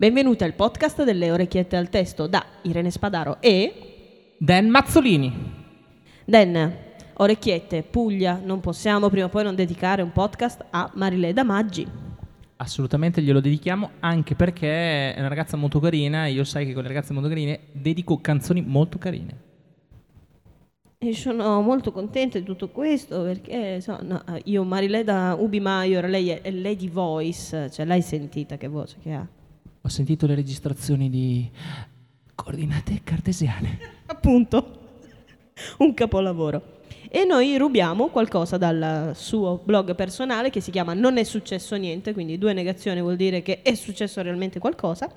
Benvenuti al podcast delle orecchiette al testo da Irene Spadaro e Dan Mazzolini. Dan. Orecchiette, Puglia, non possiamo prima o poi non dedicare un podcast a Marileda Maggi. Assolutamente glielo dedichiamo anche perché è una ragazza molto carina e io sai che con le ragazze molto carine dedico canzoni molto carine. E sono molto contenta di tutto questo perché insomma, no, io Marileda Ubi Maior, lei è Lady Voice, cioè l'hai sentita che voce che ha? Ho sentito le registrazioni di coordinate cartesiane. Appunto, un capolavoro. E noi rubiamo qualcosa dal suo blog personale che si chiama Non è successo niente, quindi due negazioni vuol dire che è successo realmente qualcosa.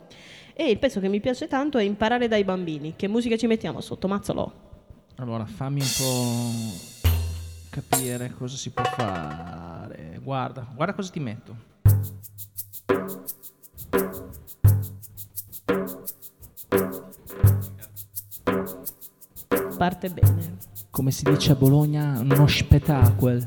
E il pezzo che mi piace tanto è Imparare dai bambini. Che musica ci mettiamo sotto? Mazzolo. Allora, fammi un po' capire cosa si può fare. Guarda, guarda cosa ti metto. Parte bene. Come si dice a Bologna, uno spettacolo.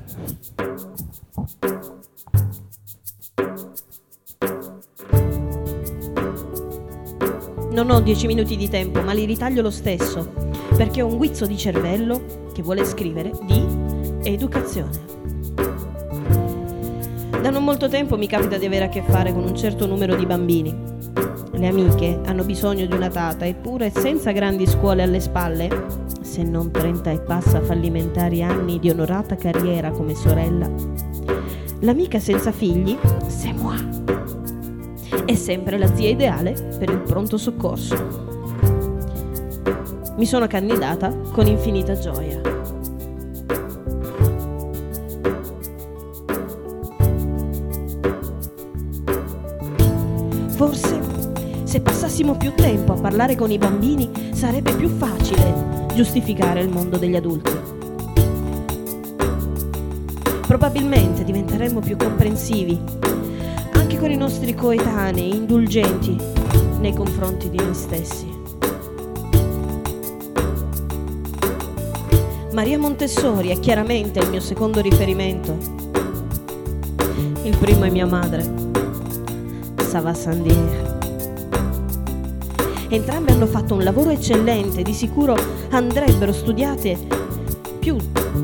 Non ho dieci minuti di tempo, ma li ritaglio lo stesso, perché ho un guizzo di cervello che vuole scrivere di educazione. Da non molto tempo mi capita di avere a che fare con un certo numero di bambini. Le amiche hanno bisogno di una tata, eppure senza grandi scuole alle spalle, se non 30 e passa fallimentari anni di onorata carriera come sorella, l'amica senza figli, c'est moi, è sempre la zia ideale per il pronto soccorso. Mi sono candidata con infinita gioia. Se passassimo più tempo a parlare con i bambini sarebbe più facile giustificare il mondo degli adulti. Probabilmente diventeremmo più comprensivi, anche con i nostri coetanei, indulgenti nei confronti di noi stessi. Maria Montessori è chiaramente il mio secondo riferimento. Il primo è mia madre, Sava Sandier. Entrambe hanno fatto un lavoro eccellente, di sicuro andrebbero studiate più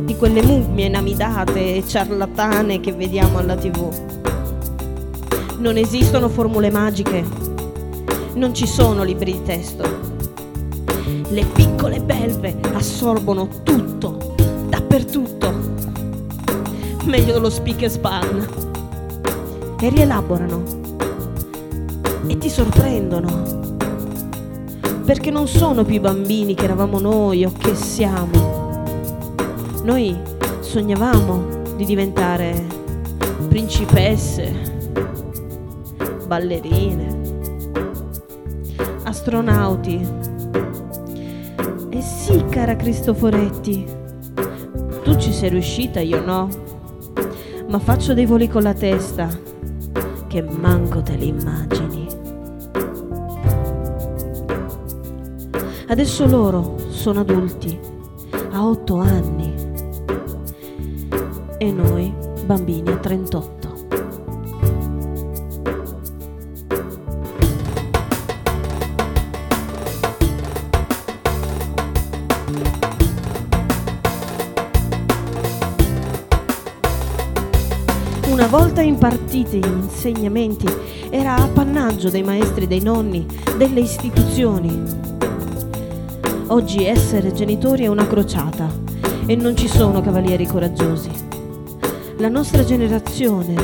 di quelle mummie namidate e ciarlatane che vediamo alla tv. Non esistono formule magiche, non ci sono libri di testo. Le piccole belve assorbono tutto, dappertutto, meglio dello speak and span, e rielaborano. E ti sorprendono perché non sono più i bambini che eravamo noi o che siamo. Noi sognavamo di diventare principesse, ballerine, astronauti. E sì, cara Cristoforetti, tu ci sei riuscita, io no, ma faccio dei voli con la testa che manco te li immagini. Adesso loro sono adulti, a 8 anni, e noi bambini a 38. Una volta impartiti gli insegnamenti era appannaggio dei maestri, dei nonni, delle istituzioni. Oggi essere genitori è una crociata e non ci sono cavalieri coraggiosi. La nostra generazione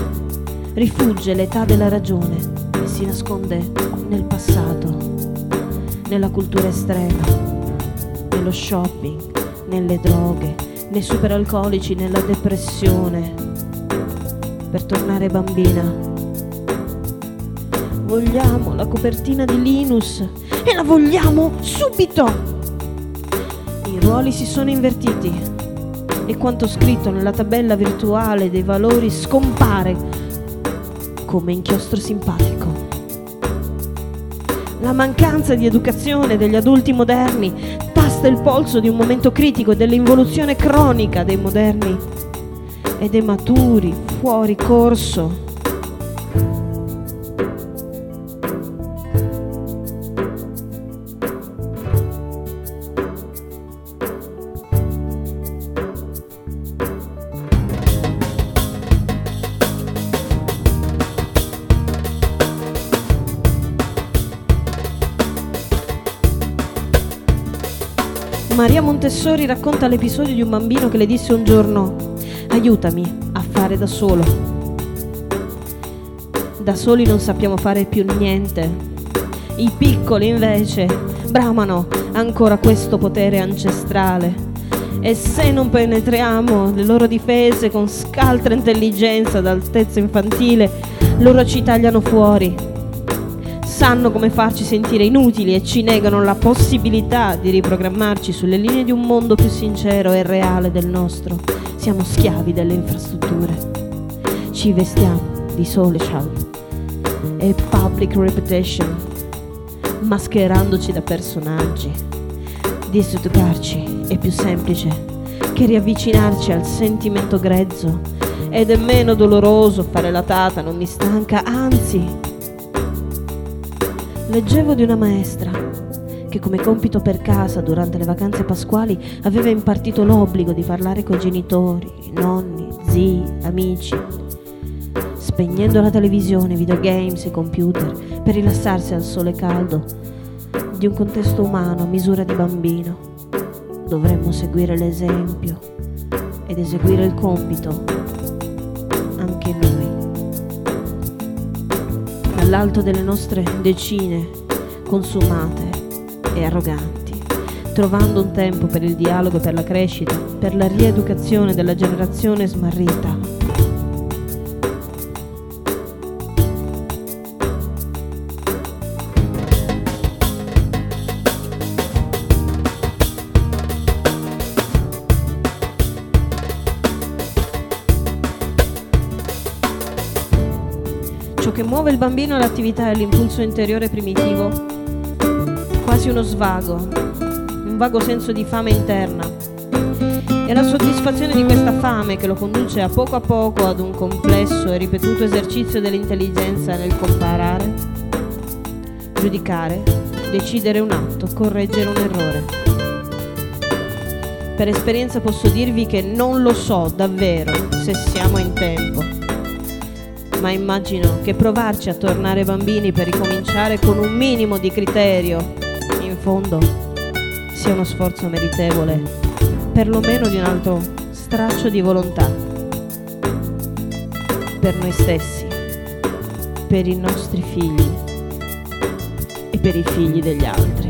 rifugge l'età della ragione e si nasconde nel passato, nella cultura estrema, nello shopping, nelle droghe, nei superalcolici, nella depressione, per tornare bambina. Vogliamo la copertina di Linus e la vogliamo subito! Ruoli si sono invertiti e quanto scritto nella tabella virtuale dei valori scompare come inchiostro simpatico. La mancanza di educazione degli adulti moderni tasta il polso di un momento critico e dell'involuzione cronica dei moderni e dei maturi fuori corso. Maria Montessori racconta l'episodio di un bambino che le disse un giorno aiutami a fare da solo. Da soli non sappiamo fare più niente. I piccoli invece bramano ancora questo potere ancestrale. E se non penetriamo le loro difese con scaltra intelligenza d'altezza infantile, loro ci tagliano fuori. Sanno come farci sentire inutili e ci negano la possibilità di riprogrammarci sulle linee di un mondo più sincero e reale del nostro. Siamo schiavi delle infrastrutture. Ci vestiamo di social e public reputation, mascherandoci da personaggi. Distruggarci è più semplice che riavvicinarci al sentimento grezzo ed è meno doloroso fare la tata, non mi stanca, anzi. Leggevo di una maestra che come compito per casa durante le vacanze pasquali aveva impartito l'obbligo di parlare con i genitori, nonni, zii, amici, spegnendo la televisione, videogames e computer per rilassarsi al sole caldo di un contesto umano a misura di bambino. Dovremmo seguire l'esempio ed eseguire il compito Dall'alto delle nostre decine consumate e arroganti, trovando un tempo per il dialogo per la crescita, per la rieducazione della generazione smarrita. Che muove il bambino è l'attività e l'impulso interiore primitivo, quasi uno svago, un vago senso di fame interna. È la soddisfazione di questa fame che lo conduce a poco a poco ad un complesso e ripetuto esercizio dell'intelligenza nel comparare, giudicare, decidere un atto, correggere un errore. Per esperienza posso dirvi che non lo so davvero se siamo in tempo, ma immagino che provarci a tornare bambini per ricominciare con un minimo di criterio, in fondo, sia uno sforzo meritevole perlomeno di un altro straccio di volontà per noi stessi, per i nostri figli e per i figli degli altri.